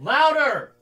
Louder!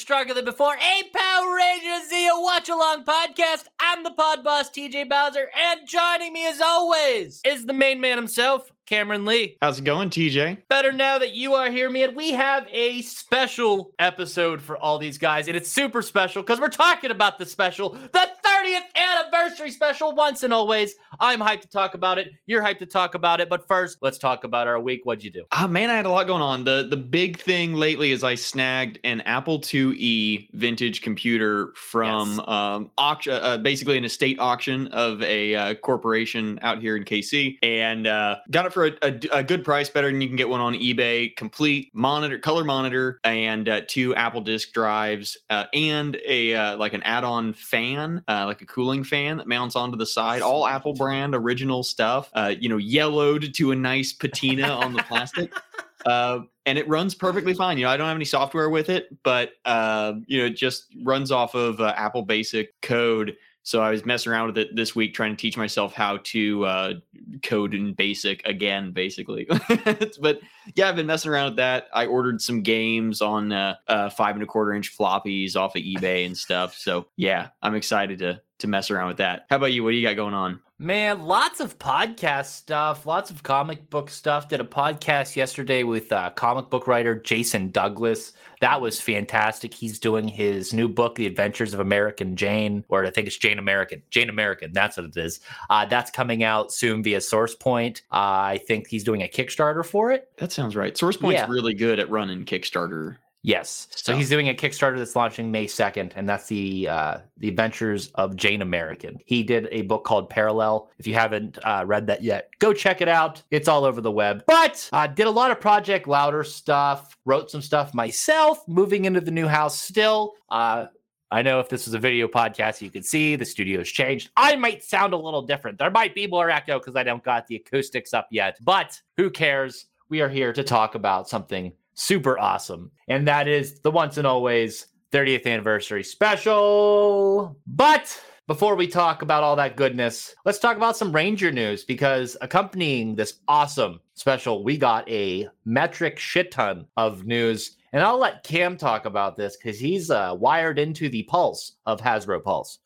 Stronger Than Before, a Power Rangers Zeo Watch Along podcast. I'm the pod boss, TJ Bowser, and joining me as always is the main man himself, Cameron Lee. How's it going, TJ? Better now that you are here, man. We have a special episode for all these guys, and it's super special because we're talking about the special, the 30th anniversary special, once and always. I'm hyped to talk about it. You're hyped to talk about it. But first, let's talk about our week. What'd you do? Ah, man, I had a lot going on. The the big thing lately is I snagged an Apple IIe vintage computer from Yes. um auction, uh, basically an estate auction of a uh, corporation out here in KC, and uh, got it for a, a, a good price, better than you can get one on eBay. Complete monitor, color monitor, and uh, two Apple disk drives, uh, and a uh, like an add-on fan, uh, like a cooling fan that mounts onto the side. All Apple brand original stuff. Uh, you know, yellowed to a nice patina on the plastic. Uh, and it runs perfectly fine. You know, I don't have any software with it, but uh, you know, it just runs off of uh, Apple Basic code. So I was messing around with it this week, trying to teach myself how to uh, code in Basic again, basically. but yeah, I've been messing around with that. I ordered some games on uh, uh, five and a quarter inch floppies off of eBay and stuff. So yeah, I'm excited to to mess around with that. How about you? What do you got going on? Man, lots of podcast stuff, lots of comic book stuff. Did a podcast yesterday with uh, comic book writer Jason Douglas. That was fantastic. He's doing his new book, The Adventures of American Jane, or I think it's Jane American. Jane American, that's what it is. Uh, that's coming out soon via SourcePoint. Uh, I think he's doing a Kickstarter for it. That sounds right. SourcePoint's Yeah. really good at running Kickstarter Yes. So Stuff. he's doing a Kickstarter that's launching May 2nd, and that's the uh, the Adventures of Jane American. He did a book called Parallel. If you haven't uh, read that yet, go check it out. It's all over the web. But uh, did a lot of Project Louder stuff, wrote some stuff myself, moving into the new house still. Uh, I know if this was a video podcast, you could see the studio's changed. I might sound a little different. There might be more echo because I don't got the acoustics up yet, but who cares? We are here to talk about something super awesome, and that is the once and always 30th anniversary special. But before we talk about all that goodness, let's talk about some Ranger news because accompanying this awesome special, we got a metric shit ton of news. And I'll let Cam talk about this because he's uh, wired into the pulse of Hasbro Pulse.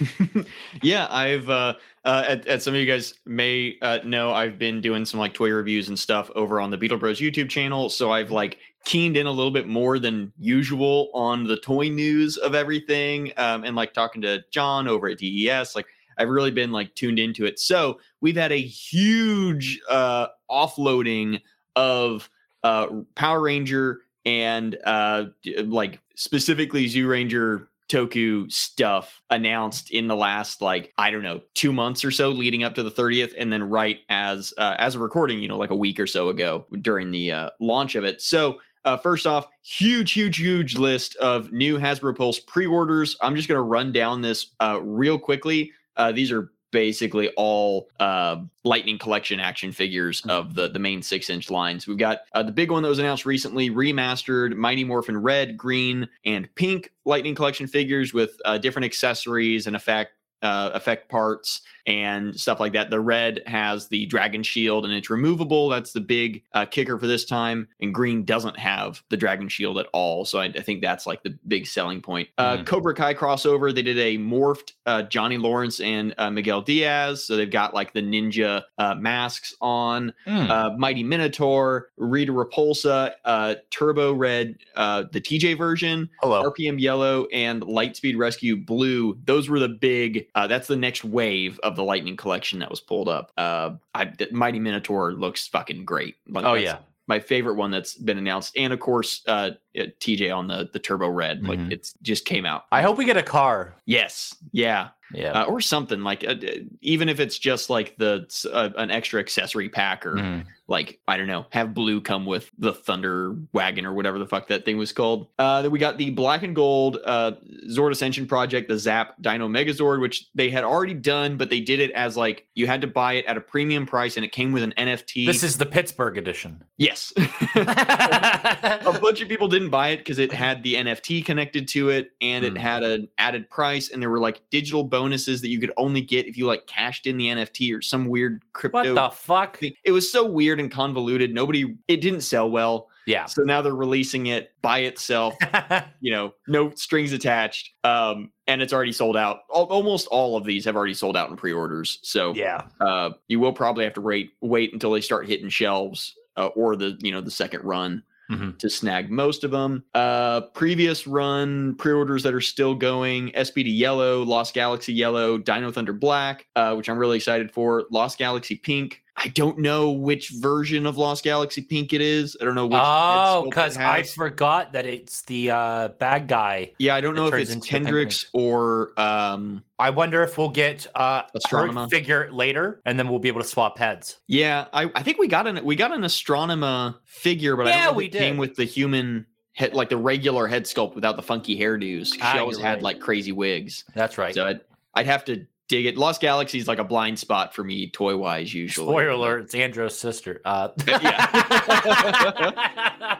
yeah, I've uh, uh, at, at some of you guys may uh, know I've been doing some like toy reviews and stuff over on the Beetle Bros YouTube channel. So I've like keened in a little bit more than usual on the toy news of everything, um, and like talking to John over at DES. Like I've really been like tuned into it. So we've had a huge uh, offloading of uh, Power Ranger and uh, like specifically Zyuranger Toku stuff announced in the last like I don't know two months or so leading up to the 30th, and then right as uh, as a recording, you know, like a week or so ago during the uh, launch of it. So uh, first off, huge, huge, huge list of new Hasbro Pulse pre-orders. I'm just gonna run down this uh, real quickly. Uh, these are basically all uh, Lightning Collection action figures of the the main six inch lines. We've got uh, the big one that was announced recently, remastered Mighty Morphin Red, Green, and Pink Lightning Collection figures with uh, different accessories and effect uh, effect parts and stuff like that. The red has the dragon shield and it's removable. That's the big uh, kicker for this time. And green doesn't have the dragon shield at all. So I, I think that's like the big selling point. Uh, Mhm. Cobra Kai crossover. They did a morphed uh, Johnny Lawrence and uh, Miguel Diaz. So they've got like the ninja uh, masks on. Uh, Mighty Minotaur, Rita Repulsa, uh, Turbo Red, uh, the TJ version, Hello. RPM Yellow, and Lightspeed Rescue Blue. Those were the big. Uh, that's the next wave of the Lightning collection that was pulled up. Uh, I, the Mighty Minotaur looks fucking great. Like, Oh yeah. my favorite one that's been announced, and of course, uh, TJ on the the Turbo Red. Like Mhm. it's just came out. I hope we get a car. Yes, yeah. Yeah. uh, or something like uh, even if it's just like the uh, an extra accessory pack or Mhm. like I don't know, have blue come with the Thunder Wagon or whatever the fuck that thing was called. Uh, then we got the black and gold uh, Zord Ascension project, the Zap Dino Megazord, which they had already done, but they did it as like you had to buy it at a premium price and it came with an NFT. This is the Pittsburgh edition. yes. a bunch of people didn't buy it because it had the NFT connected to it and it Hmm. had an added price and there were like digital bonuses that you could only get if you like cashed in the NFT or some weird crypto what the fuck? thing. It was so weird and convoluted. Nobody, it didn't sell well. Yeah. So now they're releasing it by itself, you know, no strings attached. Um, and it's already sold out. Al- almost all of these have already sold out in pre-orders. So yeah. uh, you will probably have to wait wait until they start hitting shelves uh, or the you know the second run Mhm. to snag most of them. Uh, previous run pre-orders that are still going: SPD Yellow, Lost Galaxy Yellow, Dino Thunder Black, uh, which I'm really excited for. Lost Galaxy Pink. I don't know which version of Lost Galaxy Pink it is. I don't know which. Oh, because I forgot that it's the uh, bad guy. yeah, I don't know if it's Kendrix or um, I wonder if we'll get uh, her figure later, and then we'll be able to swap heads. Yeah, I, I think we got an we got an Astronema figure, but I Yeah, don't know if we it came with the human head, like the regular head sculpt without the funky hairdos. She Ah, always had right. like crazy wigs, That's right. so I'd, I'd have to dig it. Lost Galaxy is like a blind spot for me, toy wise. Usually, Spoiler alert: It's Andro's sister. Uh, Yeah.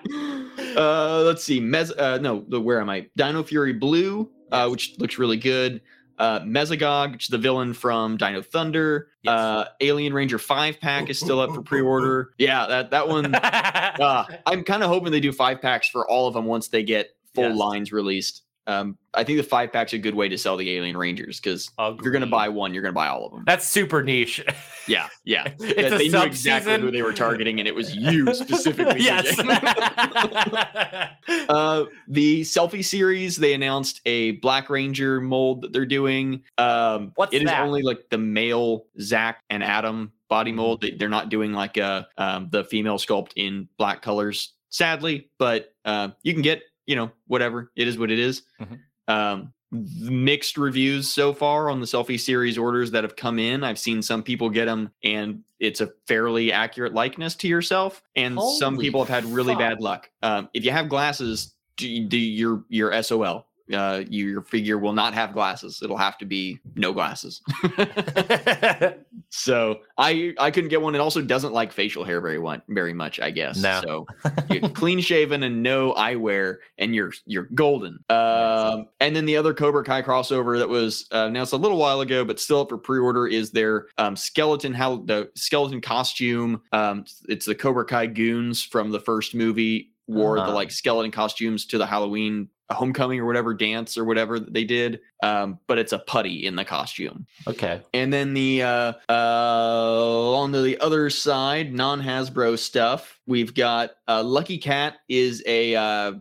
uh, let's see, Mez. Uh, no, the where am I? Dino Fury Blue, uh, Yes. which looks really good. Uh, Mesogog, which is the villain from Dino Thunder. Yes. Uh, Alien Ranger five pack is still up for pre-order. Yeah, that that one. Uh, I'm kind of hoping they do five packs for all of them once they get full Yes. lines released. Um, I think the five pack's are a good way to sell the Alien Rangers because if you're gonna buy one, you're gonna buy all of them. That's super niche. Yeah, yeah. it's That a they knew exactly who they were targeting, and it was you specifically. yes. Uh, the selfie series, they announced a Black Ranger mold that they're doing. Um, What's it is only like the male Zach and Adam body Mhm. mold. They- They're not doing like uh um, the female sculpt in black colors, sadly. But uh, you can get you know whatever. It is what it is. Mhm. Um, mixed reviews so far on the selfie series orders that have come in. I've seen some people get them and it's a fairly accurate likeness to yourself, and some people have had really fuck. bad luck. Um, if you have glasses, do, do your your SOL. Uh, your figure will not have glasses. It'll have to be no glasses. so I I couldn't get one. It also doesn't like facial hair very one very much. I guess. No. So you're clean shaven and no eyewear, and you're you're golden. Um, and then the other Cobra Kai crossover that was uh, announced a little while ago, but still up for pre-order, is their um, skeleton how the skeleton costume. Um, it's the Cobra Kai goons from the first movie wore the Uh-huh. like skeleton costumes to the Halloween homecoming or whatever dance or whatever that they did. Um, but it's a putty in the costume. okay. And then the uh, uh, on the other side, non Hasbro stuff, we've got uh, Lucky Cat is a uh,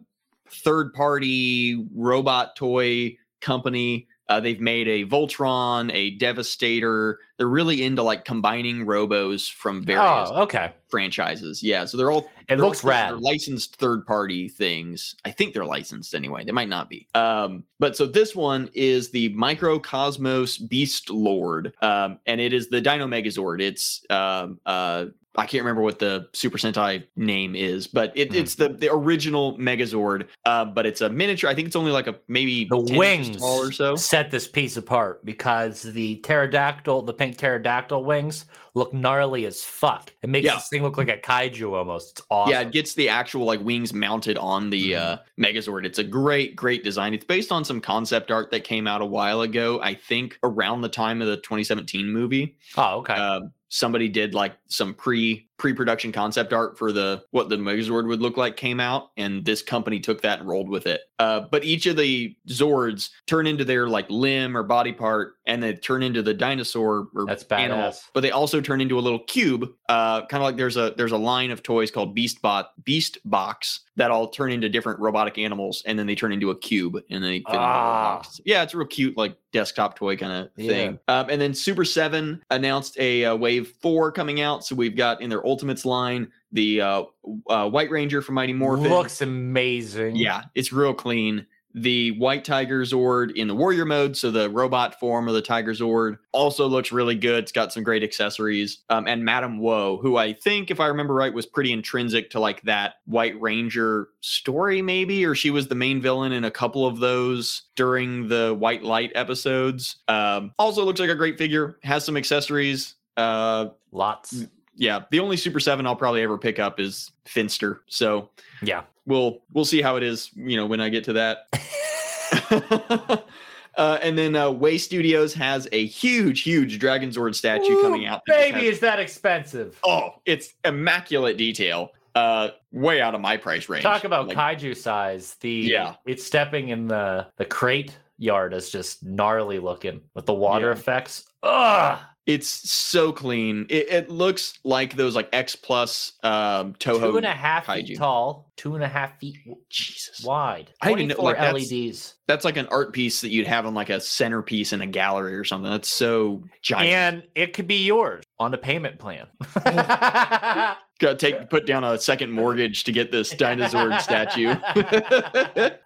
third party robot toy company. Uh, they've made a Voltron, a Devastator. They're really into like combining robos from various Oh, okay. franchises. Yeah, so they're all It they're looks all- rad. they're licensed third party things. I think they're licensed anyway. They might not be. Um, but so this one is the Microcosmos Beast Lord, um, and it is the Dino Megazord. It's um, uh, I can't remember what the Super Sentai name is, but it, Hmm. it's the the original Megazord. Uh, but it's a miniature. I think it's only like a maybe The 10 inches wings tall or so. set this piece apart because the pterodactyl, the pink pterodactyl wings, look gnarly as fuck. It makes Yeah. this thing look like a kaiju almost. It's awesome. Yeah, it gets the actual like wings mounted on the uh, Megazord. It's a great, great design. It's based on some concept art that came out a while ago. I think around the time of the 2017 movie. oh, okay. Um, somebody did like some pre pre production concept art for the what the Megazord would look like came out, and this company took that and rolled with it. Uh, but each of the Zords turn into their like limb or body part, and they turn into the dinosaur or That's animal. But they also turn into a little cube, uh, kind of like there's a there's a line of toys called Beastbot Beast Box that all turn into different robotic animals, and then they turn into a cube, and they fit in a Ah. box. Yeah, it's a real cute like desktop toy kind of Yeah. thing. Um, and then Super Seven announced a uh, Wave Four coming out, so we've got in their Ultimates line the uh, uh, White Ranger from Mighty Morphin. Looks amazing. Yeah, it's real clean. the White Tiger Zord in the Warrior mode, so the robot form of the Tiger Zord, also looks really good. It's got some great accessories. Um, and Madame Woe, who I think, if I remember right, was pretty intrinsic to like that White Ranger story, maybe, or she was the main villain in a couple of those during the White Light episodes. Um, also looks like a great figure, has some accessories. Uh, Lots. Yeah, the only Super 7 I'll probably ever pick up is Finster. So Yeah. we'll we'll see how it is, you know, when I get to that. uh, and then uh, Way Studios has a huge, huge Dragon Zord statue coming out. Baby, has- is that expensive? oh, it's immaculate detail. Uh, way out of my price range. Talk about Like, kaiju size. The Yeah. it's stepping in the the crate yard is just gnarly looking with the water Yeah. effects. Ugh. It's so clean. It, it looks like those like X plus um, Toho. Two and a half feet tall, two and a half feet Jesus, wide. I didn't know- 24 like, that's- LEDs. that's like an art piece that you'd have on like a centerpiece in a gallery or something. That's so giant. And it could be yours on a payment plan. Got to take put down a second mortgage to get this dinosaur statue.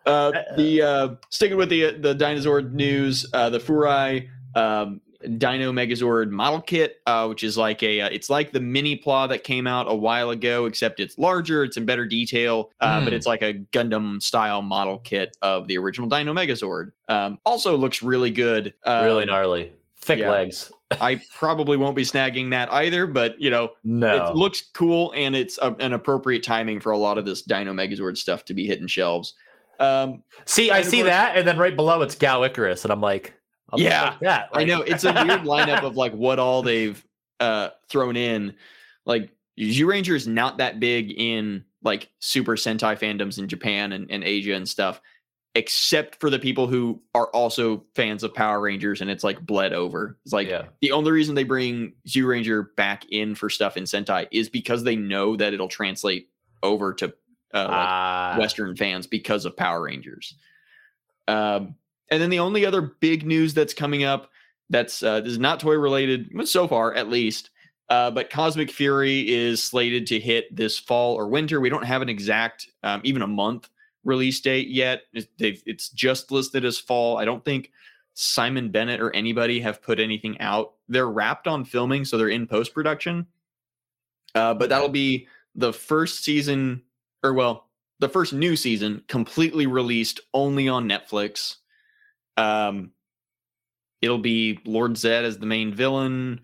uh, the uh, sticking with the the dinosaur news, uh, the Furai um, Dino Megazord model kit, uh, which is like a uh, it's like the mini Pla that came out a while ago, except it's larger, it's in better detail, uh, but Hmm. it's like a Gundam style model kit of the original Dino Megazord. Um, also looks really good. really Um, gnarly. Thick yeah. legs. I probably won't be snagging that either, but you know, No. it looks cool and it's a, an appropriate timing for a lot of this Dino Megazord stuff to be hitting shelves. Um, see, I see course- that, and then right below it's Gao Icarus, and I'm like, I'll Yeah, like. I know it's a weird lineup of like what all they've uh, thrown in. Like Zyuranger is not that big in like Super Sentai fandoms in Japan and, and Asia and stuff, except for the people who are also fans of Power Rangers and it's like bled over. It's like yeah. the only reason they bring Zyuranger back in for stuff in Sentai is because they know that it'll translate over to uh, like Ah, Western fans because of Power Rangers. Um, and then the only other big news that's coming up that's uh, this is not toy related so far, at least. Uh, but Cosmic Fury is slated to hit this fall or winter. We don't have an exact, um, even a month release date yet. It's, it's just listed as fall. I don't think Simon Bennett or anybody have put anything out. They're wrapped on filming, so they're in post production. Uh, but that'll be the first season, or well, the first new season completely released only on Netflix. Um, it'll be Lord Zed as the main villain.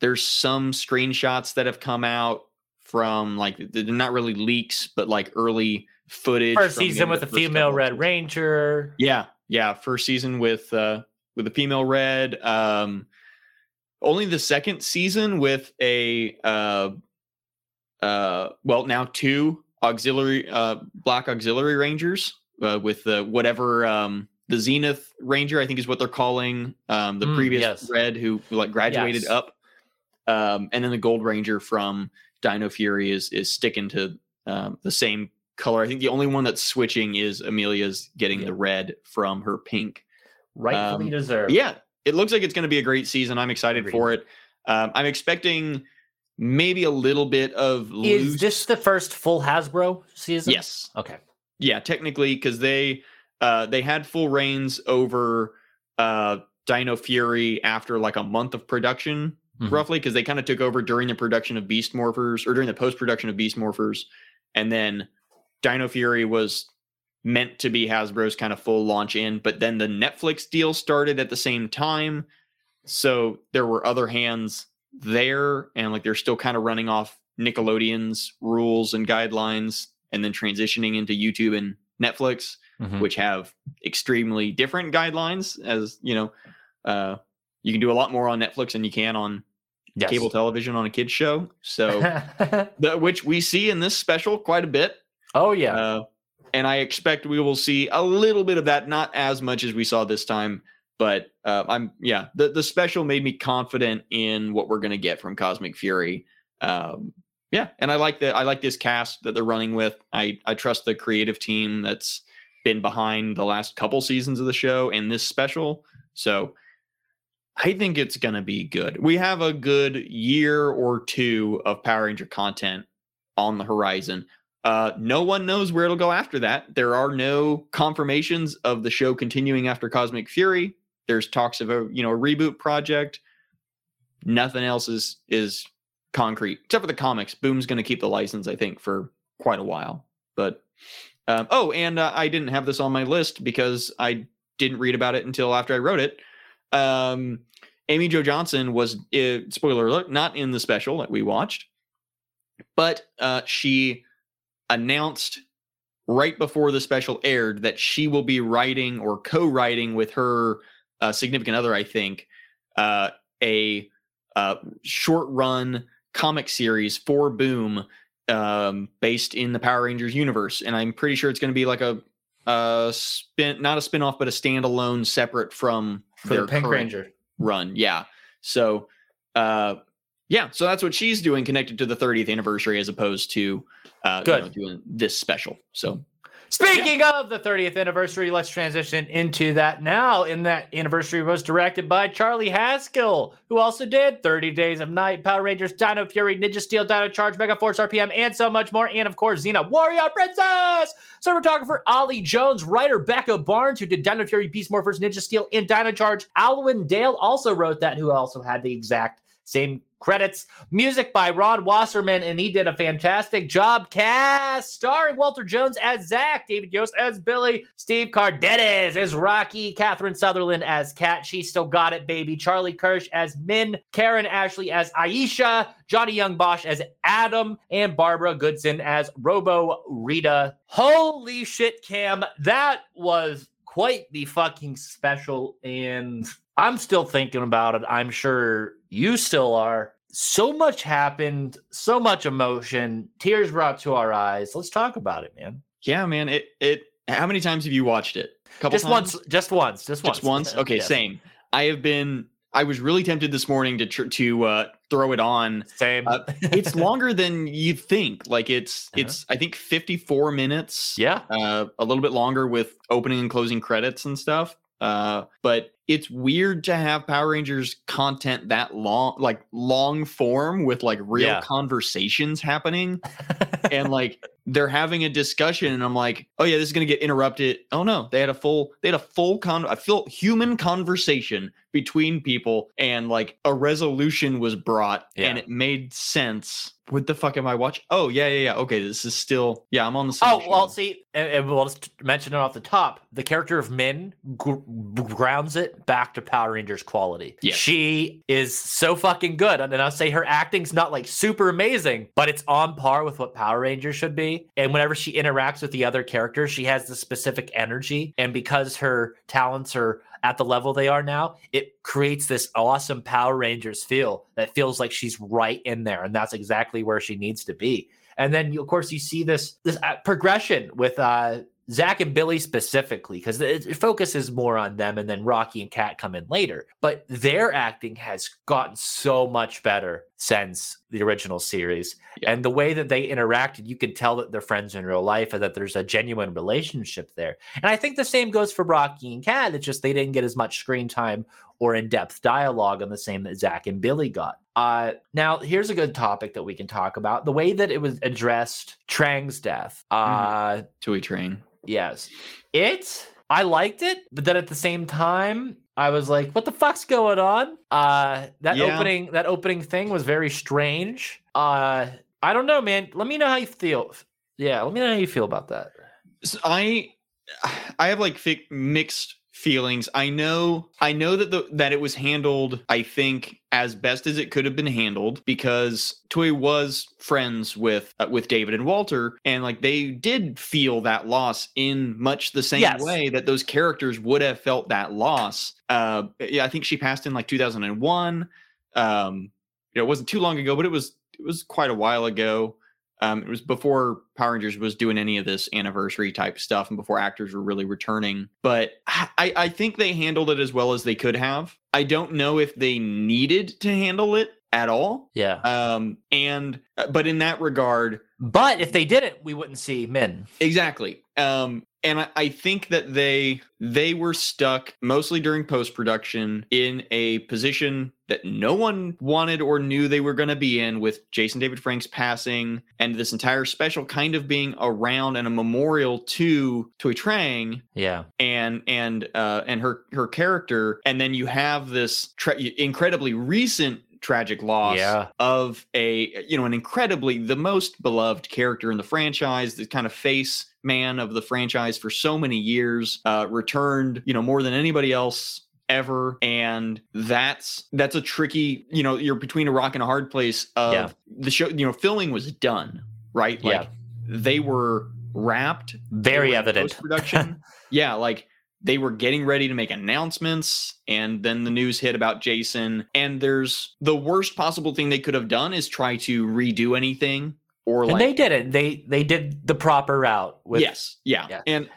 There's some screenshots that have come out from like they're not really leaks, but like early footage. first from season with the the female couple Red. Ranger. Yeah, yeah. First season with uh with a female red. Um only the second season with a uh uh well now two auxiliary uh black auxiliary rangers uh, with the whatever um the Zenith Ranger, I think is what they're calling um the Mm, previous yes. red who like graduated Yes. up. Um and then the Gold Ranger from Dino Fury is is sticking to um, the same color. I think the only one that's switching is Amelia's getting Yeah. the red from her pink. Rightfully Um, deserved. Yeah, it looks like it's going to be a great season. I'm excited Agreed. for it. Um, I'm expecting maybe a little bit of Is loose. this the first full Hasbro season? yes, Okay. yeah, technically because they uh, they had full reigns over uh, Dino Fury after like a month of production, Mhm. roughly, because they kind of took over during the production of Beast Morphers or during the post production of Beast Morphers, and then Dino Fury was meant to be Hasbro's kind of full launch in, but then the Netflix deal started at the same time, so there were other hands there, and like they're still kind of running off Nickelodeon's rules and guidelines, and then transitioning into YouTube and Netflix Mhm. which have extremely different guidelines as you know uh you can do a lot more on netflix than you can on Yes. cable television on a kids show so the, which we see in this special quite a bit oh yeah. uh, and i expect we will see a little bit of that not as much as we saw this time but uh, i'm yeah the, the special made me confident in what we're going to get from cosmic fury um yeah and i like that i like this cast that they're running with i i trust the creative team that's been behind the last couple seasons of the show and this special so i think it's going to be good we have a good year or two of power ranger content on the horizon Uh, no one knows where it'll go after that. There are no confirmations of the show continuing after Cosmic Fury. There's talks of a you know a reboot project. Nothing else is is concrete except for the comics. Boom's going to keep the license, I think, for quite a while. But um, oh, and uh, I didn't have this on my list because I didn't read about it until after I wrote it. Um, Amy Jo Johnson was, uh, spoiler alert, not in the special that we watched, but uh, she announced right before the special aired that she will be writing or co-writing with her uh, significant other, I think, uh, a uh, short-run comic series for Boom um, based in the Power Rangers universe, and I'm pretty sure it's going to be like a, a spin, not a spin-off, but a standalone, separate from For their the Pink Ranger. run. Yeah. So, uh, yeah. So that's what she's doing, connected to the 30th anniversary, as opposed to uh, you know, doing this special. So Speaking of the 30th anniversary, let's transition into that now. And that anniversary was directed by Charlie Haskell, who also did 30 Days of Night, Power Rangers, Dino Fury, Ninja Steel, Dino Charge, Mega Force, RPM, and so much more. And of course, Xena, Warrior Princess! Cinematographer Ollie Jones, writer Becca Barnes, who did Dino Fury, Beast Morphers, Ninja Steel, and Dino Charge. Alwyn Dale also wrote that, who also had the exact same credits. Music by Ron Wasserman, and he did a fantastic job. Cast starring Walter Jones as Zach, David Yost as Billy, Steve Cardenas as Rocky, Catherine Sutherland as Kat. She still got it, baby. Charlie Kersh as Min, Karen Ashley as Aisha, Johnny Young Bosch as Adam, and Barbara Goodson as Robo Rita. Holy shit, Cam. That was quite the fucking special, and I'm still thinking about it. I'm sure you still are. So much happened, so much emotion, tears brought to our eyes. Let's talk about it, man. yeah, man. It it. How many times have you watched it? A couple Just times? once, just once, just once. Just once. Okay, Yes. same. I have been. I was really tempted this morning to tr- to uh, throw it on. Same. Uh, It's longer than you think. Like it's Uh-huh. it's I think 54 minutes. yeah. uh, a little bit longer with opening and closing credits and stuff. Uh, but it's weird to have Power Rangers content that long, like long form with like real Yeah. conversations happening. and like they're having a discussion, and I'm like, oh yeah, this is gonna get interrupted. Oh no, they had a full, they had a full con, a full human conversation between people, and like a resolution was brought, and it made sense. What the fuck am I watching? Oh yeah, yeah, yeah. Okay, this is still, yeah, I'm on the same. Oh well, show. see, and, and we'll just mention it off the top. The character of Min gr- grounds it back to Power Rangers quality. Yes. she is so fucking good, and I'll say her acting's not like super amazing, but it's on par with what Power Rangers should be. And whenever she interacts with the other characters, she has the specific energy, and because her talents are at the level they are now, it creates this awesome Power Rangers feel that feels like she's right in there, and that's exactly where she needs to be. And then, of course, you see this this uh, progression with uh, Zach and Billy specifically, because it focuses more on them, and then Rocky and Kat come in later. But their acting has gotten so much better since the original series, Yeah. and the way that they interacted, you can tell that they're friends in real life, and that there's a genuine relationship there. And I think the same goes for Rocky and Kat. It's just they didn't get as much screen time or in-depth dialogue on the same that Zach and Billy got. Uh, now here's a good topic that we can talk about: the way that it was addressed, Trang's death. Uh, Thuy Trang. Yes, it. I liked it, but then at the same time, I was like, "What the fuck's going on?" Uh, that Yeah. opening, that opening thing was very strange. Uh, I don't know, man. Let me know how you feel. Yeah, let me know how you feel about that. So I I have like mixed feelings. I know I know that the that it was handled I think as best as it could have been handled because Thuy was friends with uh, with David and Walter and like they did feel that loss in much the same Yes. way that those characters would have felt that loss. Uh yeah, I think she passed in like 2001. Um you know, it wasn't too long ago, but it was it was quite a while ago. Um, it was before Power Rangers was doing any of this anniversary type stuff and before actors were really returning. But I, I think they handled it as well as they could have. I don't know if they needed to handle it at all. Yeah, Um, and uh, but in that regard, but if they didn't, we wouldn't see Min. exactly. Um, and I, think that they they were stuck mostly during post production in a position that no one wanted or knew they were going to be in with Jason David Frank's passing and this entire special kind of being around and a memorial to Thuy Trang Yeah. and and uh and her her character and then you have this tra- incredibly recent tragic loss Yeah. of a you know an incredibly the most beloved character in the franchise the kind of face man of the franchise for so many years uh returned you know more than anybody else ever and that's that's a tricky you know you're between a rock and a hard place of Yeah. the show you know filming was done right like Yeah. they were wrapped Very evident. production yeah like they were getting ready to make announcements and then the news hit about jason and there's the worst possible thing they could have done is try to redo anything or And like they did it. They they did the proper route with yes yeah. Yeah. and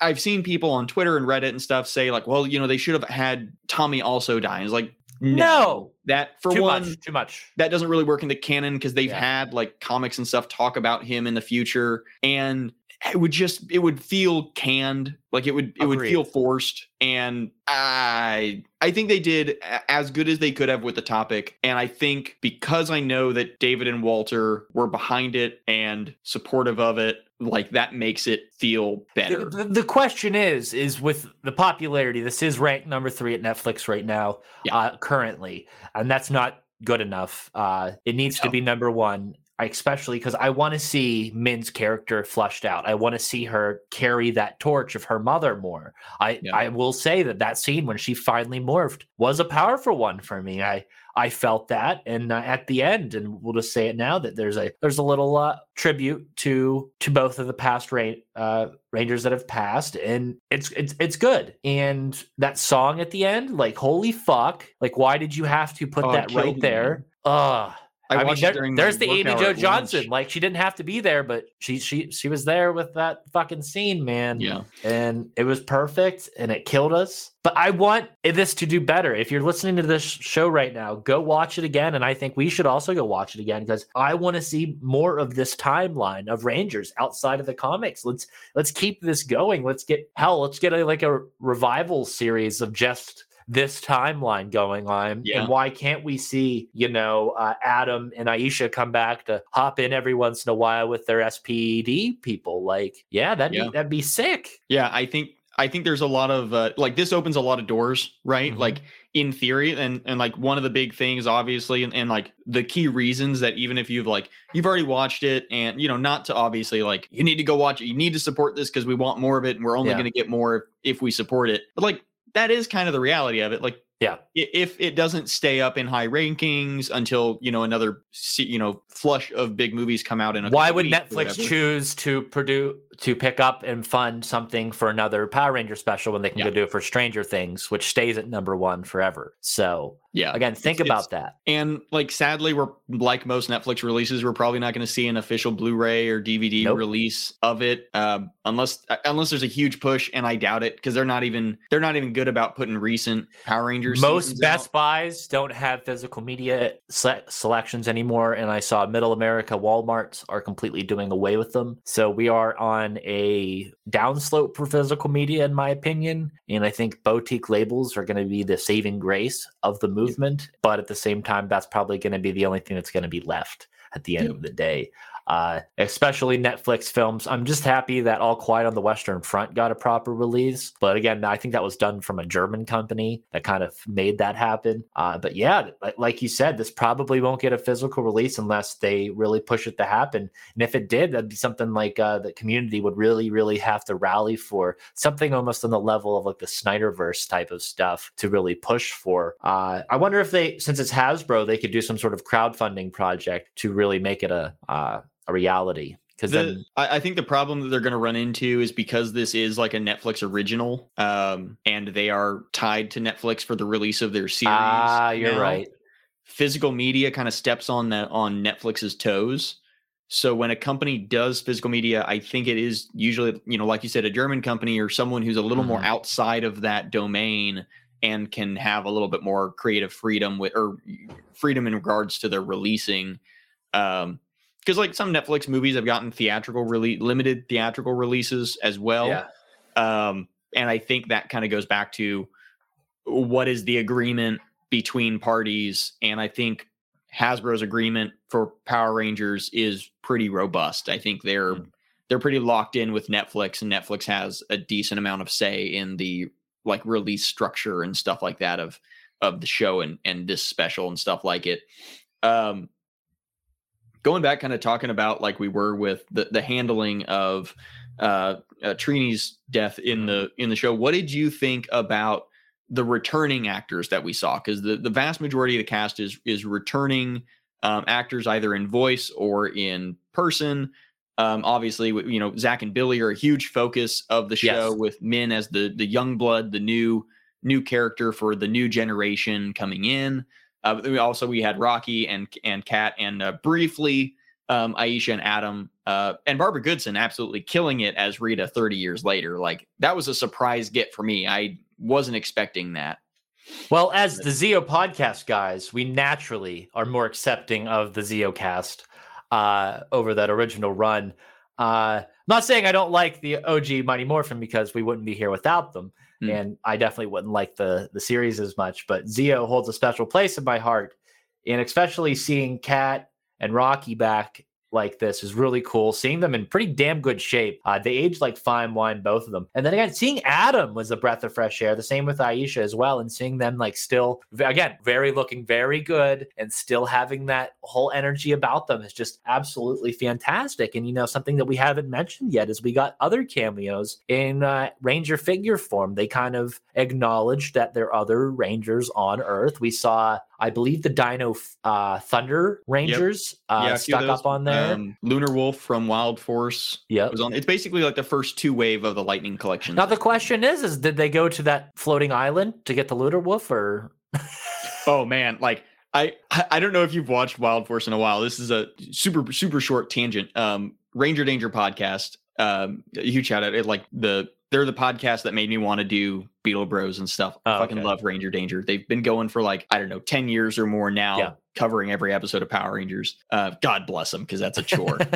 i've seen people on twitter and reddit and stuff say like well you know they should have had tommy also die and it's like No. that for too one much. Too much. that doesn't really work in the canon because they've Yeah. had like comics and stuff talk about him in the future and it would just it would feel canned like it would it would feel forced and i i think they did as good as they could have with the topic and i think because i know that david and walter were behind it and supportive of it like that makes it feel better The, the- the question is, is with the popularity, this is ranked number three at Netflix right now, Yeah. uh, currently, and that's not good enough. Uh, it needs to be number one, I- especially because I want to see Min's character flushed out. I want to see her carry that torch of her mother more. I Yeah. I will say that that scene when she finally morphed was a powerful one for me. I I felt that, and uh, at the end, and we'll just say it now that there's a there's a little uh, tribute to to both of the past uh, Rangers that have passed, and it's it's it's good. And that song at the end, like holy fuck, like why did you have to put Oh, that right me, there? Ugh. I, I, mean, there- during there's the Amy Jo Johnson. Like she didn't have to be there, but she she she was there with that fucking scene, man. yeah And it was perfect, and it killed us. But I want this to do better. If you're listening to this show right now, go watch it again, and I think we should also go watch it again because I want to see more of this timeline of Rangers outside of the comics. Let's let's keep this going. Let's get hell. Let's get a, like a revival series of just this timeline going on Yeah. and why can't we see you know uh, adam and aisha come back to hop in every once in a while with their sped people like yeah that'd Yeah. be that'd be sick Yeah, I think I think there's a lot of uh, like this opens a lot of doors, right? Mhm. Like in theory, and and like one of the big things, obviously, and, and like the key reasons that even if you've like you've already watched it, and you know, not to obviously like you need to go watch it, you need to support this because we want more of it, and we're only Yeah. going to get more if, if we support it. But like that is kind of the reality of it. Like Yeah. if it doesn't stay up in high rankings until you know another you know flush of big movies come out in a why would netflix choose to produce to pick up and fund something for another power ranger special when they can Yeah. go do it for stranger things which stays at number one forever so yeah again think It's- about it's- that And like sadly, we're like most Netflix releases, we're probably not going to see an official Blu-ray or DVD Nope. release of it, um, unless uh, unless there's a huge push, and I doubt it because they're not even they're not even good about putting recent Power Rangers. most best out. buys don't have physical media se- selections anymore and i saw middle america walmarts are completely doing away with them so we are on a downslope for physical media in my opinion. And i think boutique labels are going to be the saving grace of the movement but at the same time that's probably going to be the only thing that's going to be left at the end Yeah. of the day uh, especially Netflix films. I'm just happy that All Quiet on the Western Front got a proper release. But again, I think that was done from a German company that kind of made that happen. Uh, but yeah, like, you said, this probably won't get a physical release unless they really push it to happen. And if it did, that'd be something like uh, the community would really, really have to rally for something almost on the level of like the Snyderverse type of stuff to really push for. Uh, I wonder if they, since it's Hasbro, they could do some sort of crowdfunding project to really make it a uh, a reality. Because The, then, I, I think the problem that they're going to run into is because this is like a Netflix original, um, and they are tied to Netflix for the release of their series. ah, you're now. right. physical media kind of steps on the on Netflix's toes. So when a company does physical media, I think it is usually, you know, like you said, a German company or someone who's a little more Mhm. outside of that domain and can have a little bit more creative freedom with or freedom in regards to their releasing. Um because like some Netflix movies have gotten theatrical release limited theatrical releases as well. yeah. Um, and I think that kind of goes back to what is the agreement between parties. And I think Hasbro's agreement for Power Rangers is pretty robust. I think they're Mm. they're pretty locked in with Netflix, and Netflix has a decent amount of say in the like release structure and stuff like that of of the show and and this special and stuff like it. Um, going back, kind of talking about like we were with the the handling of uh, uh Trini's death in the in the show. What did you think about the returning actors that we saw? Because the the vast majority of the cast is is returning um, actors either in voice or in person. Um, obviously, you know Zach and Billy are a huge focus of the show Yes. with Min as the the young blood, the new new character for the new generation coming in. Uh, we also we had Rocky and and Kat and uh, briefly um, Aisha and Adam uh, and Barbara Goodson absolutely killing it as Rita 30 years later. Like that was a surprise get for me. I wasn't expecting that. Well, as the Zeo podcast guys, we naturally are more accepting of the Zeo cast uh, over that original run. Uh, not saying I don't like the OG Mighty Morphin because we wouldn't be here without them, Mm. and I definitely wouldn't like the the series as much. But Zeo holds a special place in my heart, and especially seeing Kat and Rocky back like this is really cool. Seeing them in pretty damn good shape. Uh, they aged like fine wine, both of them. And then again, seeing Adam was a breath of fresh air. The same with Aisha as well. And seeing them like still, again, very looking very good and still having that whole energy about them is just absolutely fantastic. And you know, something that we haven't mentioned yet is we got other cameos in uh, Ranger figure form. They kind of acknowledged that there are other Rangers on Earth. We saw. I believe the Dino uh, Thunder Rangers uh, a few stuck up on there. Um, Lunar Wolf from Wild Force Yeah. It's basically like the first two wave of the Lightning collection. Now the question is: Is did they go to that floating island to get the Lunar Wolf, or Oh man, like I I I don't know if you've watched Wild Force in a while. This is a super super short tangent. Um, Ranger Danger podcast. Um, a huge shout out. It like the they're the podcast that made me want to do Beetle Bros and stuff. I Oh, fucking okay. love Ranger Danger. They've been going for like I don't know ten years or more now, Yeah. covering every episode of Power Rangers. Uh, God bless them because that's a chore.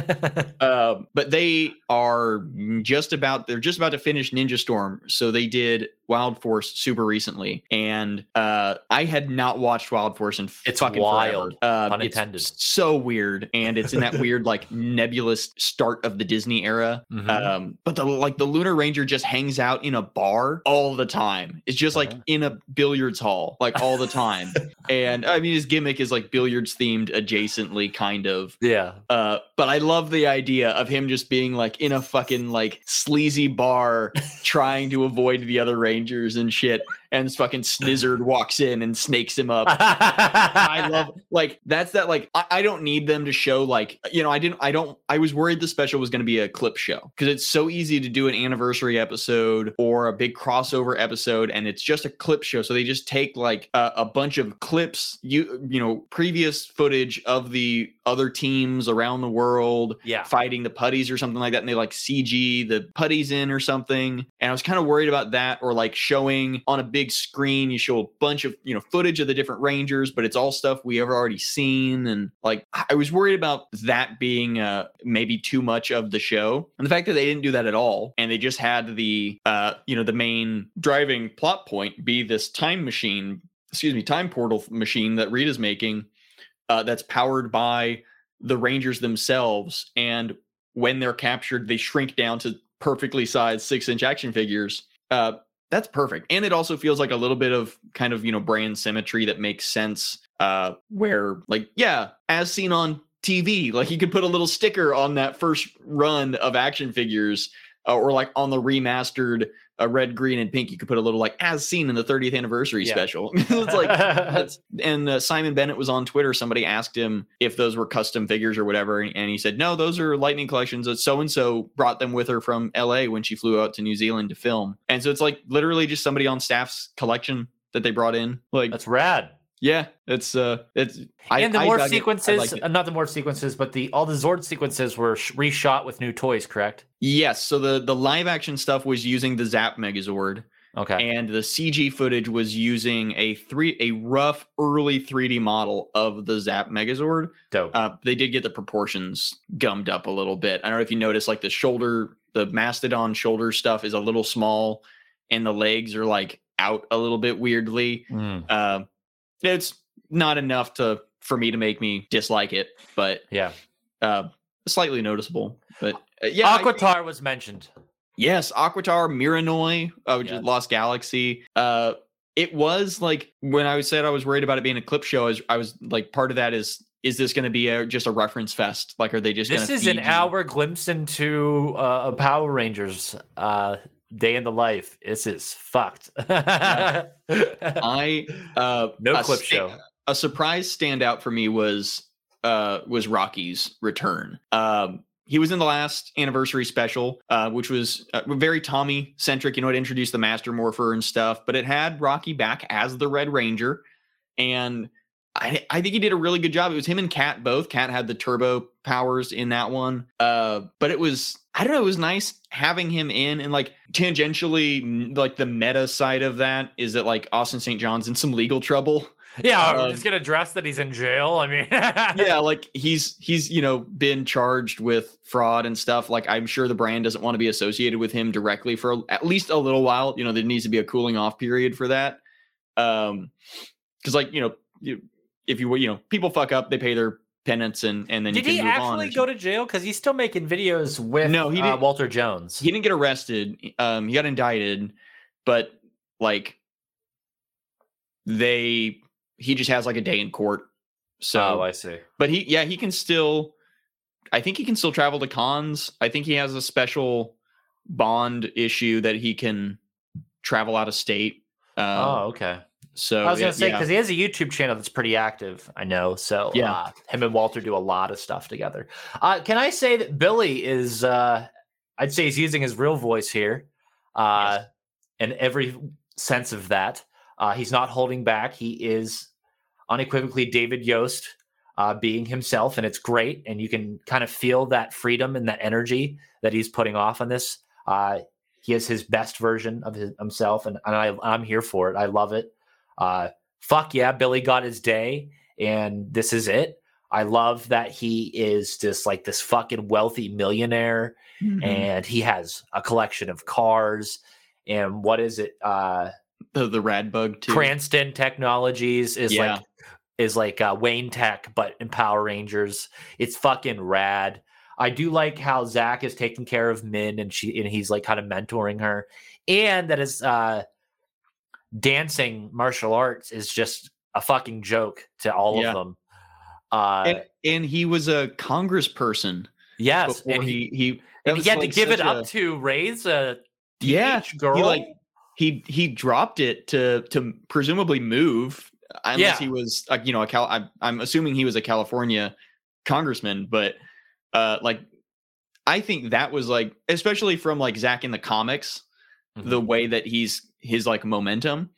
Um, but they are just about they're just about to finish Ninja Storm. So they did Wild Force super recently. And uh I had not watched Wild Force in It's fucking wild, forever. Um, pun it's so weird. And it's in that weird, like nebulous start of the Disney era. Mhm. Um, but the like the Lunar Ranger just hangs out in a bar all the time. It's just like Uh-huh. in a billiards hall, like all the time. and I mean his gimmick is like billiards themed adjacently, kind of. yeah, Uh, but I love the idea of him just being like in a fucking like sleazy bar trying to avoid the other Rangers and shit. And this fucking Snizzard walks in and snakes him up. I love like that's that like I, I don't need them to show like you know I didn't I don't I was worried the special was going to be a clip show because it's so easy to do an anniversary episode or a big crossover episode and it's just a clip show so they just take like a, a bunch of clips you you know previous footage of the other teams around the world yeah. fighting the putties or something like that and they like CG the putties in or something and I was kind of worried about that or like showing on a big screen you show a bunch of you know footage of the different rangers but it's all stuff we have already seen and like I I was worried about that being uh maybe too much of the show and the fact that they didn't do that at all and they just had the uh you know the main driving plot point be this time machine excuse me time portal machine that Rita's making uh, that's powered by the Rangers themselves. And when they're captured, they shrink down to perfectly sized six inch action figures. Uh, that's perfect. And it also feels like a little bit of kind of, you know, brand symmetry that makes sense. Uh, where, like, yeah, as seen on TV, like you could put a little sticker on that first run of action figures, uh, or like on the remastered uh, red, green, and pink, you could put a little like as seen in the 30th anniversary Yeah. special. it's like that's and uh, Simon Bennett was on Twitter. Somebody asked him if those were custom figures or whatever, and, and he said, "No, those are Lightning collections. That so and so brought them with her from L.A. when she flew out to New Zealand to film." And so it's like literally just somebody on staff's collection that they brought in. Like, That's rad. Yeah, it's uh, it's I, and the I morph. I sequences, uh, not the morph sequences, but the all the Zord sequences were sh- reshot with new toys, correct? Yes, so the the live action stuff was using the Zap Megazord. Okay. and the CG footage was using a three a rough early 3D model of the Zap Megazord. Dope. Uh, they did get the proportions gummed up a little bit. I don't know if you noticed, like the shoulder the mastodon shoulder stuff is a little small, and the legs are like out a little bit weirdly. Mm, Uh, it's not enough to for me to make me dislike it, but yeah. uh, slightly noticeable. But uh, yeah, I- Aquitar was mentioned. Yes, Aquitar, Mirinoi, uh, is Lost Galaxy. Uh, it was like when I said I was worried about it being a clip show. I was, I was like, part of that is is this going to be a, just a reference fest? Like, are they just This is an you- hour glimpse into uh, a Power Rangers uh, day in the life. This is fucked. I uh, no clip sta- show. A surprise standout for me was uh was Rocky's return. Um, he was in the last anniversary special, uh, which was uh, very Tommy centric. You know, it introduced the Master Morpher and stuff, but it had Rocky back as the Red Ranger, and I, I think he did a really good job. It was him and Cat both. Cat had the turbo powers in that one, uh, but it was I don't know. It was nice having him in, and like tangentially, like the meta side of that is that like Austin St. John's in some legal trouble Yeah, um, just gonna address that he's in jail. I mean, yeah like he's he's you know been charged with fraud and stuff like i'm sure the brand doesn't want to be associated with him directly for a- at least a little while you know there needs to be a cooling off period for that um because like you know you, if you you know people fuck up they pay their penance and and then Did you he move actually go to jail? Because he's still making videos with No, he uh, didn't- Walter Jones. he didn't get arrested um he got indicted but like they he just has like a day in court so oh, I see. but he yeah he can still i think he can still travel to cons i think he has a special bond issue that he can travel out of state oh, uh, okay. So I was gonna it- say yeah. because he has a YouTube channel that's pretty active. I know. So Yeah. uh, him and Walter do a lot of stuff together. Uh, can I say that Billy is? Uh, I'd say he's using his real voice here, uh, Yes. in every sense of that. Uh, he's not holding back. He is unequivocally David Yost, uh, being himself, and it's great. And you can kind of feel that freedom and that energy that he's putting off on this. Uh, he is his best version of his, himself, and, and I, I'm here for it. I love it. Uh, fuck yeah, Billy got his day, and this is it. I love that he is just like this fucking wealthy millionaire, Mhm. and he has a collection of cars. And what is it? Uh, the, the rad bug too Cranston Technologies is Yeah. like is like uh, Wayne Tech, but in Power Rangers. It's fucking rad. I do like how Zach is taking care of Minh, and she and he's like kind of mentoring her, and that is uh, dancing martial arts is just a fucking joke to all Yeah. of them. Uh, and, and he was a congressperson yes, and he, he he and he had like, to give it such up a- to raise a yeah girl. he like he he dropped it to to presumably move unless Yeah. he was like you know a Cal I'm, I'm assuming he was a California congressman but uh like I think that was like especially from like Zach in the comics Mm-hmm. the way that he's his like momentum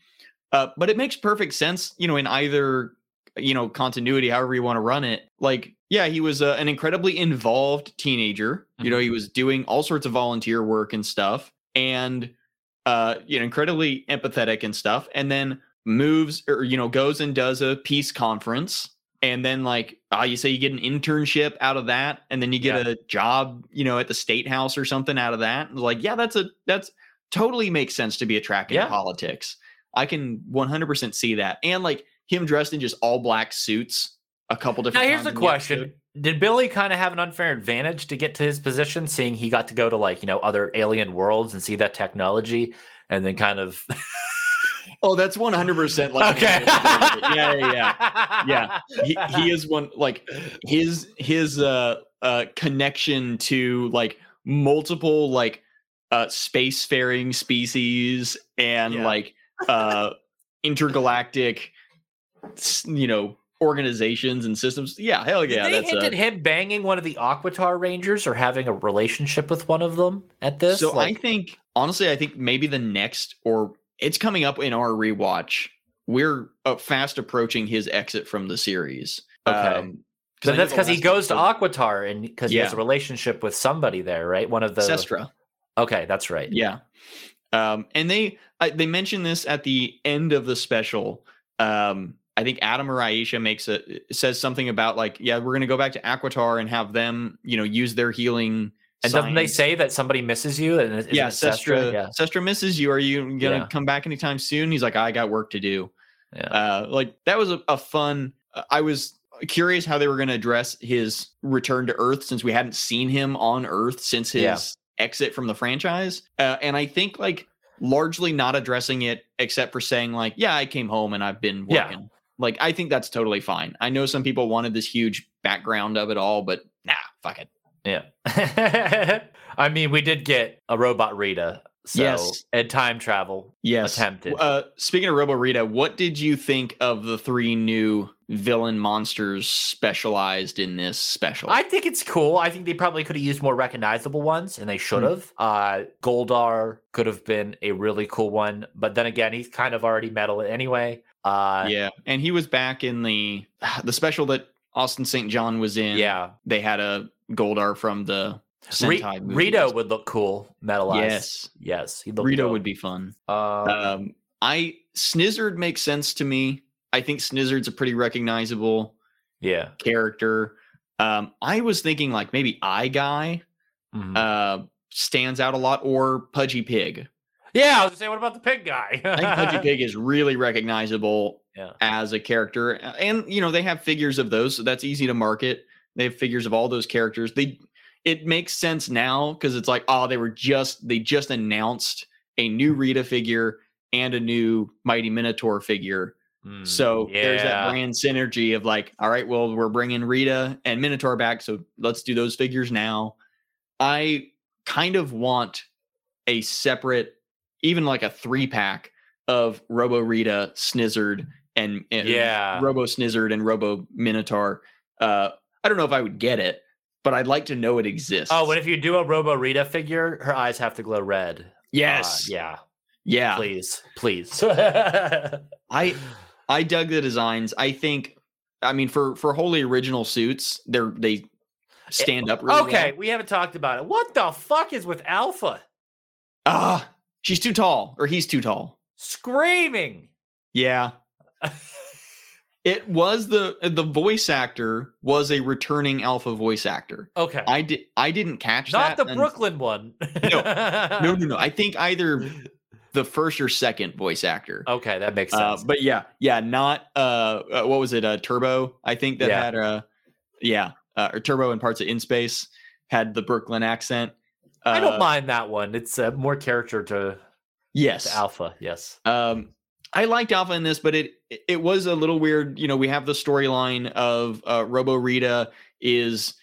uh but it makes perfect sense you know in either you know continuity however you want to run it like yeah he was uh, an incredibly involved teenager you know he was doing all sorts of volunteer work and stuff and uh you know incredibly empathetic and stuff and then moves or you know goes and does a peace conference and then like ah you say you get an internship out of that and then you get Yeah. a job you know at the state house or something out of that like yeah that's a that's totally makes sense to be a track in Yeah. politics. I can 100% see that. And like him dressed in just all black suits a couple different Now here's the in the question. Did Billy kind of have an unfair advantage to get to his position, seeing he got to go to like you know other alien worlds and see that technology, and then kind of oh that's 100% like okay, yeah yeah yeah. Yeah. He, he is one like his his uh uh connection to like multiple like uh spacefaring species and Yeah. like uh intergalactic you know organizations and systems yeah hell yeah Did they that's hint a, him banging one of the Aquitar Rangers or having a relationship with one of them at this? so Like- i think honestly i think maybe the next or it's coming up in our rewatch we're uh, fast approaching his exit from the series Okay. um, that's because he goes to Aquitar and because he has a relationship with somebody there, right? One of the Cestria. Okay, that's right. Yeah. Um, and they I, they mention this at the end of the special. Um, I think Adam or Aisha makes a says something about like, yeah, we're gonna go back to Aquitar and have them, you know, use their healing And doesn't they say that somebody misses you? And yeah, Cestria? Yeah. Cestria misses you. Are you gonna Yeah. come back anytime soon? He's like, I got work to do. Yeah. Uh, like that was a, a fun. uh, I was curious how they were going to address his return to Earth since we hadn't seen him on Earth since his. Exit from the franchise. Uh, and I think like largely not addressing it except for saying like, yeah, I came home and I've been Yeah. working. Like I think that's totally fine. I know some people wanted this huge background of it all, but nah, fuck it. Yeah. I mean, we did get a robot Rita. So, Yes. And time travel Yes. attempted. Uh, speaking of Robo Rita, what did you think of the three new villain monsters specialized in this special? I think it's cool. I think they probably could have used more recognizable ones, and they should Hmm. have. Uh, Goldar could have been a really cool one, but then again, he's kind of already metal anyway. Uh, yeah, and he was back in the the special that Austin St. John was in. yeah. they had a Goldar from the Re- Sentai. Rito would look cool metalized. Yes, yes, he Rito dope. would be fun. Um, Um, I Snizzard makes sense to me. I think Snizzard's a pretty recognizable yeah. character. Um, I was thinking like maybe Eye Guy Mhm. uh, stands out a lot, or Pudgy Pig. yeah, I was say, what about the pig guy? I think Pudgy Pig is really recognizable Yeah. as a character, and you know they have figures of those, so that's easy to market. They have figures of all those characters. They it makes sense now because it's like, oh, they were just they just announced a new Rita figure and a new Mighty Minotaur figure. Mm, So there's that brand synergy of like, all right, well, we're bringing Rita and Minotaur back, so let's do those figures now. I kind of want a separate, even like a three pack of Robo Rita, Snizzard, and, and Yeah. Robo Snizzard and Robo Minotaur. Uh, I don't know if I would get it, but I'd like to know it exists. Oh, and if you do a Robo Rita figure, her eyes have to glow red. Uh, yes, yeah. yeah, Please, please. I I dug the designs. I think, I mean, for for wholly original suits, they're they stand up. Really okay, well. we haven't talked about it. What the fuck is with Alpha Ah, she's too tall, or he's too tall. screaming? Yeah. It was the the voice actor was a returning alpha voice actor. Okay, I did I didn't catch not that. Not the un- Brooklyn one. No, no, no, no. I think either the first or second voice actor. Okay, that makes Uh, sense. but yeah, yeah, not uh, uh what was it? Uh Turbo, I think that Yeah. had uh yeah, uh, or Turbo and parts of In Space had the Brooklyn accent. Uh, I don't mind that one. It's uh, more character to, Yes. to Alpha. Yes. Um I liked Alpha in this, but it it was a little weird. You know, we have the storyline of uh Robo Rita is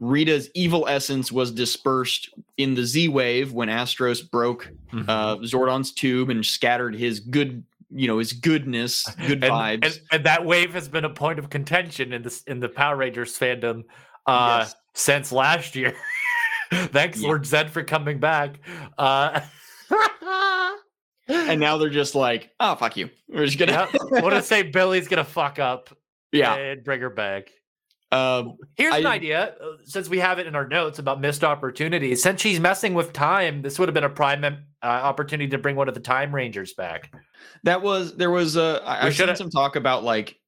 Rita's evil essence was dispersed in the Z wave when Andros broke Mhm. uh Zordon's tube and scattered his good, you know, his goodness, good and, vibes. and, and that wave has been a point of contention in this in the Power Rangers fandom uh, Yes. since last year. Thanks, Yeah. Lord Zed, for coming back. Uh, and now they're just like, oh fuck you. We're just gonna yeah, want to say Billy's gonna fuck up yeah. and bring her back. Um Here's an idea, uh, since we have it in our notes about missed opportunities. Since she's messing with time, this would have been a prime uh, opportunity to bring one of the Time Rangers back. that was there was a I, seen shoulda- some talk about like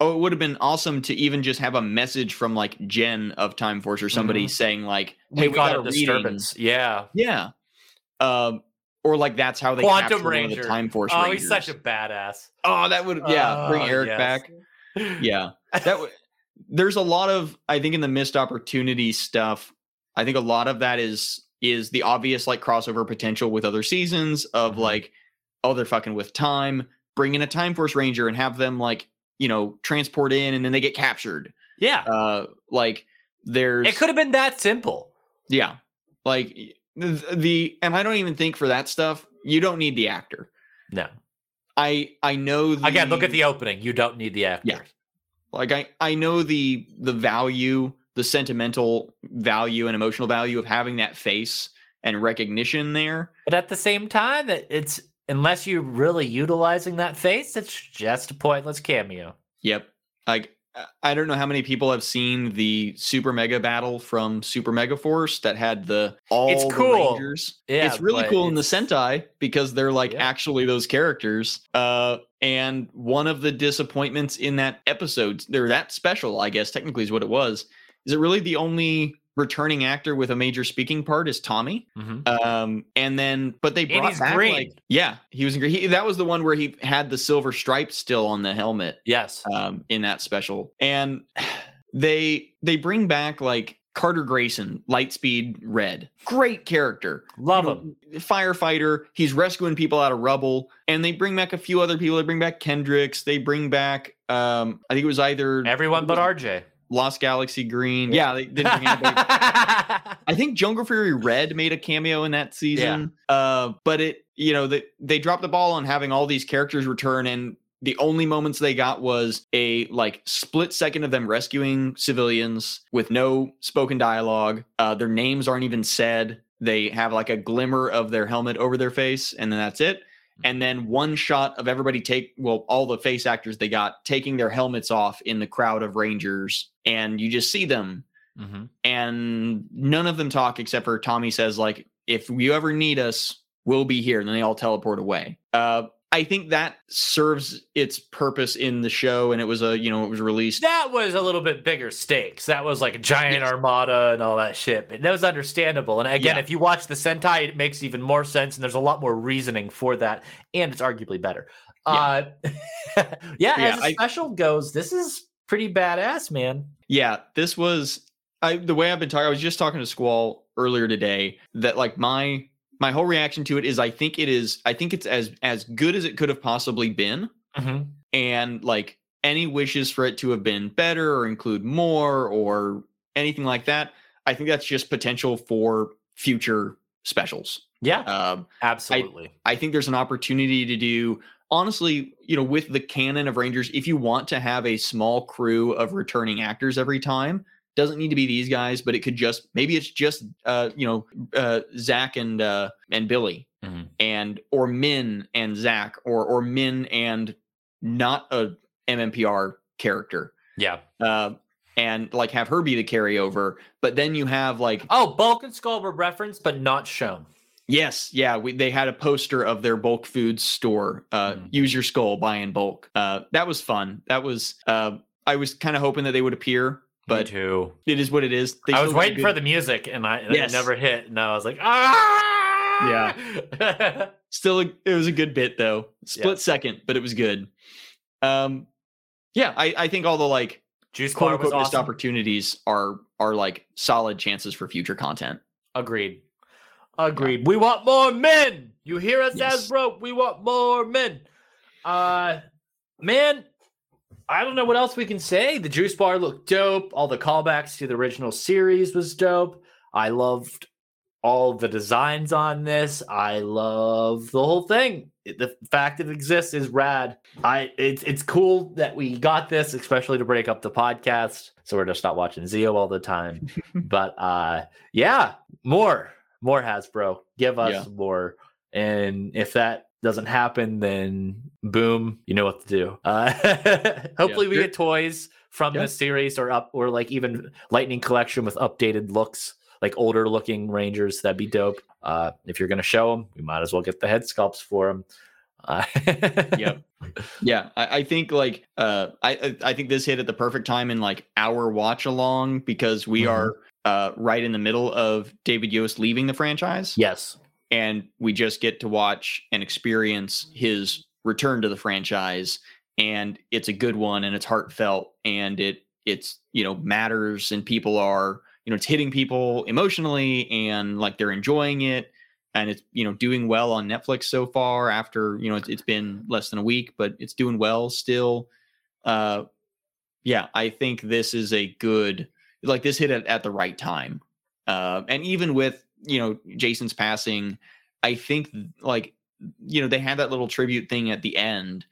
oh it would have been awesome to even just have a message from like Jen of Time Force or somebody Mhm. saying like hey we got got a reading. disturbance. Yeah. Yeah. Um or like that's how they Quantum captured one of Ranger. the Time Force Oh, Rangers. he's such a badass. Oh, that would yeah, bring Oh, Eric yes. back. Yeah. That would there's a lot of I think in the missed opportunity stuff, I think a lot of that is is the obvious like crossover potential with other seasons of Mhm. like, oh, they're fucking with time, bring in a Time Force Ranger and have them like, you know, transport in and then they get captured. Yeah. Uh like there's It could have been that simple. yeah. Like the, the and I don't even think for that stuff, you don't need the actor. No. I I know the, Again, look at the opening. You don't need the actor. Yeah. Like I I know the the value, the sentimental value and emotional value of having that face and recognition there. But at the same time, it's unless you're really utilizing that face, it's just a pointless cameo. Yep. Like I- don't know how many people have seen the Super Mega Battle from Super Mega Force that had the all It's cool. Rangers. Yeah, it's really cool in the Sentai because they're like Yeah. actually those characters. Uh, and one of the disappointments in that episode, they're that special, I guess technically is what it was, is it really the only returning actor with a major speaking part is Tommy. Mhm. Um, and then but they brought back green. like yeah, he was in green. He, that was the one where he had the silver stripe still on the helmet Yes. um, in that special. And they they bring back like Carter Grayson, Lightspeed Red, great character, Love you him. firefighter. He's rescuing people out of rubble, and they bring back a few other people. They bring back Kendrix. They bring back um, I think it was either Everyone but RJ. Lost Galaxy Green. Yeah, they didn't bring anybody. I think Jungle Fury Red made a cameo in that season. Uh, but it, you know, they they dropped the ball on having all these characters return, and the only moments they got was a like split second of them rescuing civilians with no spoken dialogue. Uh, their names aren't even said. They have like a glimmer of their helmet over their face, and then that's it. And then one shot of everybody take well, all the face actors they got taking their helmets off in the crowd of Rangers, and you just see them. Mhm. and none of them talk except for Tommy says like if you ever need us we'll be here. And then they all teleport away. Uh I think that serves its purpose in the show and it was a you know it was released That was a little bit bigger stakes. That was like a giant Yes. armada and all that shit. But that was understandable. And again, Yeah. if you watch the Sentai, it makes even more sense, and there's a lot more reasoning for that, and it's arguably better. Uh, yeah, Yeah, as a I- special goes, this is pretty badass, man. yeah this was I the way I've been talking I was just talking to Squall earlier today that like my my whole reaction to it is I think it is I think it's as as good as it could have possibly been Mhm. and like any wishes for it to have been better or include more or anything like that i think that's just potential for future specials Yeah, um, absolutely. i think there's an opportunity to do honestly you know with the canon of rangers if you want to have a small crew of returning actors every time doesn't need to be these guys but it could just maybe it's just uh you know uh zach and uh and billy Mhm. and or Minh and zach or or Minh and not a mmpr character yeah. uh and like have her be the carryover but then you have like Oh, Bulk and Skull were referenced, but not shown. Yes, yeah, we, they had a poster of their bulk foods store. Uh, Mm. Use your skull, buy in bulk. Uh, that was fun. That was. Uh, I was kind of hoping that they would appear, but too. it is what it is. They I was waiting for the music, and I Yes. it never hit, and I was like, ah, yeah. Still, a, it was a good bit though. Split second, but it was good. Um, yeah, I, I think all the like Juice quote unquote missed opportunities are are like solid chances for future content. Agreed. Agreed. We want more men. You hear us, Yes. Hasbro? We want more men. Uh, man, I don't know what else we can say. The juice bar looked dope. All the callbacks to the original series was dope. I loved all the designs on this. I love the whole thing. The fact it exists is rad. I it's it's cool that we got this, especially to break up the podcast. So we're just not watching Zeo all the time. but uh yeah, more, more Hasbro. Give us Yeah. more. And if that doesn't happen, then boom, you know what to do. Uh, hopefully, we get toys from Yeah. this series or up or like even Lightning Collection with updated looks, like older looking Rangers. That'd be dope. Uh, if you're gonna show them, we might as well get the head sculpts for them. Uh, Yep. Yeah, I, I think like uh, I I- think this hit at the perfect time in like our watch along because we Mhm. are uh, right in the middle of David Yost leaving the franchise, yes. And we just get to watch and experience his return to the franchise, and it's a good one, and it's heartfelt, and it it's you know matters, and people are you know it's hitting people emotionally, and like they're enjoying it. And it's you know doing well on Netflix so far. After you know it's, it's been less than a week, but it's doing well still. Uh, yeah, I think this is a good like this hit at, at the right time. Uh, and even with you know Jason's passing, I think like you know they had that little tribute thing at the end,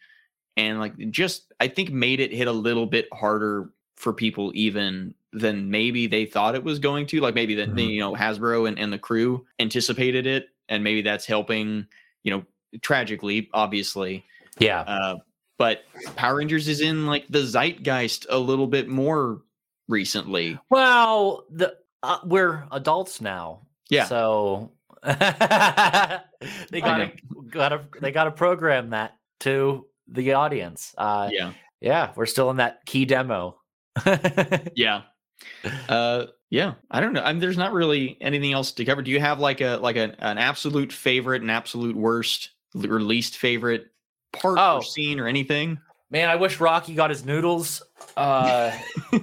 and like just I think made it hit a little bit harder for people even than maybe they thought it was going to. Like maybe that Mhm. you know Hasbro and, and the crew anticipated it, and maybe that's helping. You know, tragically, obviously, Yeah. uh, but Power Rangers is in like the zeitgeist a little bit more recently. Well, the uh, we're adults now. Yeah. So they gotta gotta they gotta program that to the audience. Uh yeah. yeah, we're still in that key demo. Yeah. Uh, yeah, I don't know. I mean, there's not really anything else to cover. Do you have like a like a, an absolute favorite, an absolute worst, or least favorite part Oh. or scene or anything? Man, I wish Rocky got his noodles. Uh,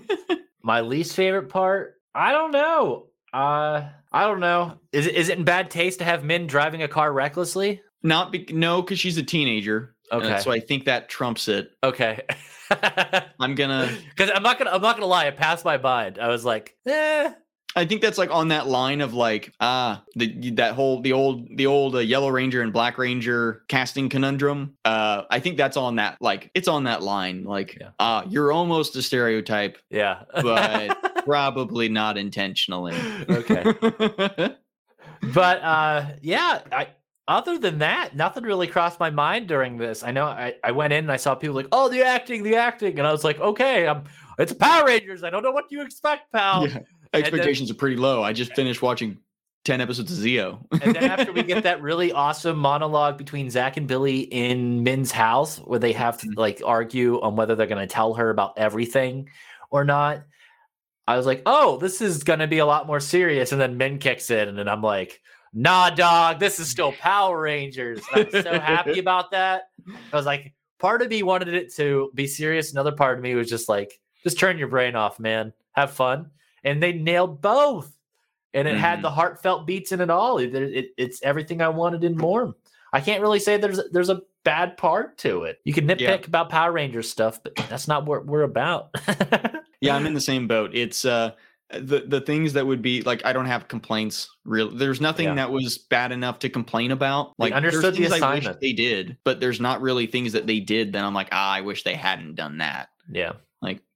my least favorite part, I don't know. Uh, I don't know. Is it is it in bad taste to have Minh driving a car recklessly? Not be- no, because she's a teenager. Okay. so I think that trumps it. Okay. I'm gonna. Because I'm not gonna I'm not gonna lie, it passed my mind. I was like, eh. I think that's like on that line of like ah the that whole the old the old uh, Yellow Ranger and Black Ranger casting conundrum. Uh, I think that's on that like it's on that line like Yeah. ah you're almost a stereotype, Yeah. but probably not intentionally. okay. But uh yeah, I other than that, nothing really crossed my mind during this. I know I, I went in and I saw people like, oh the acting, the acting, and I was like, okay, I'm it's Power Rangers. I don't know what you expect, pal. yeah, expectations are pretty low. I just finished watching ten episodes of Zeo. and then after we get that really awesome monologue between Zach and Billy in Minh's house, where they have to like argue on whether they're going to tell her about everything or not, I was like, "Oh, this is going to be a lot more serious." And then Minh kicks in, and then I'm like, "Nah, dog, this is still Power Rangers." And I'm so happy about that. I was like, part of me wanted it to be serious, another part of me was just like, "Just turn your brain off, man. Have fun." And they nailed both and it had Mhm. the heartfelt beats in it all. It, it- it's everything I wanted in more. I can't really say there's there's a bad part to it. You can nitpick Yeah. about Power Rangers stuff, but that's not what we're about. Yeah, I'm in the same boat. It's uh the the things that would be like I don't have complaints real there's nothing Yeah. that was bad enough to complain about. Like there's understood the things I wish assignment. they did, but there's not really things that they did that I'm like, ah, I wish they hadn't done that. yeah,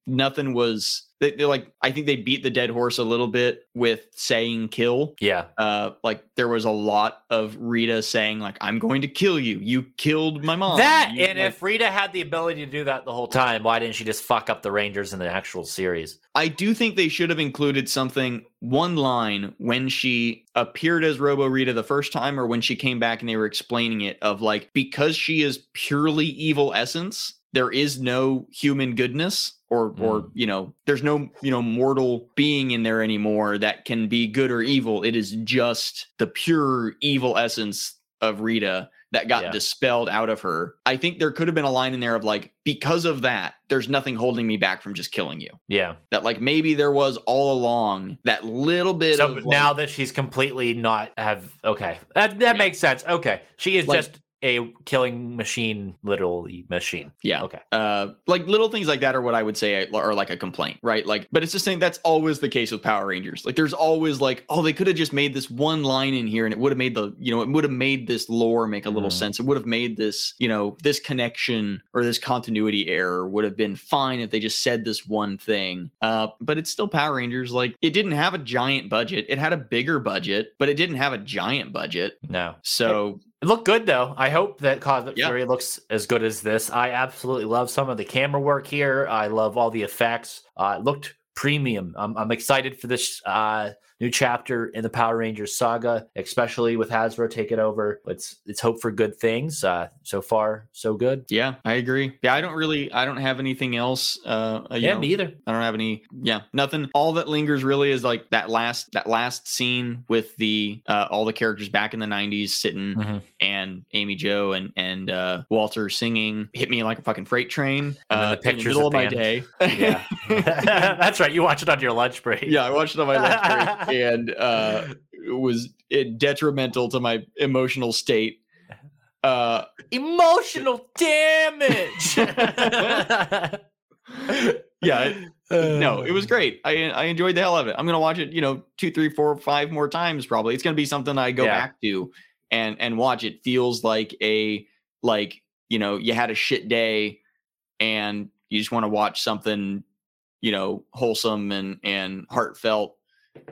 nothing was they, they're like I think they beat the dead horse a little bit with saying kill. yeah, Uh like there was a lot of Rita saying like I'm going to kill you. You killed my mom. that You- and like, if Rita had the ability to do that the whole time, why didn't she just fuck up the Rangers in the actual series? I do think they should have included something, one line when she appeared as Robo Rita the first time, or when she came back and they were explaining it of like, because she is purely evil essence, there is no human goodness. Or, or mm. you know, there's no you know mortal being in there anymore that can be good or evil. It is just the pure evil essence of Rita that got Yeah. dispelled out of her. I think there could have been a line in there of like, because of that, there's nothing holding me back from just killing you Yeah. that like maybe there was all along that little bit So of now like- that she's completely not have okay, that that Yeah. makes sense. Okay, she is Like- just a killing machine, literally machine. yeah Okay. uh like little things like that are what i would say are like a complaint right like but it's just saying that's always the case with power rangers like there's always like oh they could have just made this one line in here and it would have made the you know it would have made this lore make a little Mhm. sense it would have made this you know this connection or this continuity error would have been fine if they just said this one thing uh but it's still power rangers like it didn't have a giant budget it had a bigger budget but it didn't have a giant budget No. so It looked good though. I hope that Cosmic Yeah. Fury looks as good as this. I absolutely love some of the camera work here. I love all the effects. Uh, it looked premium. I'm, I'm excited for this uh, new chapter in the Power Rangers saga, especially with Hasbro taking over. Let's let's hope for good things. Uh, so far, so good. Yeah, I agree. Yeah, I don't really, I don't have anything else. Uh, uh, you Yeah, know, me either. I don't have any. Yeah, nothing. All that lingers really is like that last, that last scene with the uh, all the characters back in the '90s sitting Mhm. and Amy Jo and and uh, Walter singing "Hit Me Like a Fucking Freight Train." Uh, the in pictures middle of of my day. Yeah, that's right. You watch it on your lunch break. yeah, I watched it on my lunch break, and uh, was it detrimental to my emotional state. Uh, Emotional damage. yeah, it- no, it was great. I I enjoyed the hell of it. I'm gonna watch it, you know, two, three, four, five more times probably. It's gonna be something I go Yeah. back to and and watch. It feels like a like you know you had a shit day and you just want to watch something you know wholesome and and heartfelt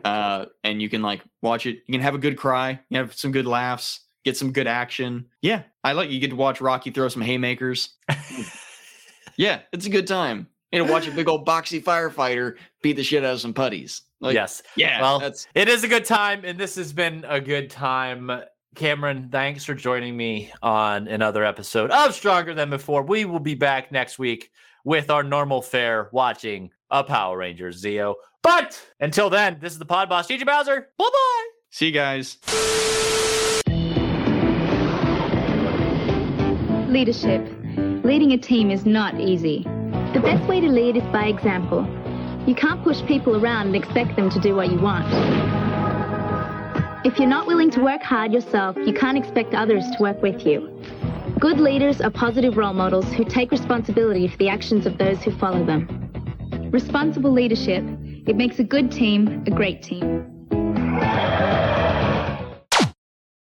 uh and you can like watch it you can have a good cry you have some good laughs get some good action yeah i like you get to watch rocky throw some haymakers yeah it's a good time you know watch a big old boxy firefighter beat the shit out of some putties like yes. yeah Well, that's It is a good time, and this has been a good time. Cameron, thanks for joining me on another episode of Stronger Than Before. We will be back next week with our normal fare watching a Power Rangers, Zeo. But until then, this is the Pod Boss, GG Bowser. Bye bye. See you guys. Leadership. Leading a team is not easy. The best way to lead is by example. You can't push people around and expect them to do what you want. If you're not willing to work hard yourself, you can't expect others to work with you. Good leaders are positive role models who take responsibility for the actions of those who follow them responsible leadership. It makes a good team a great team.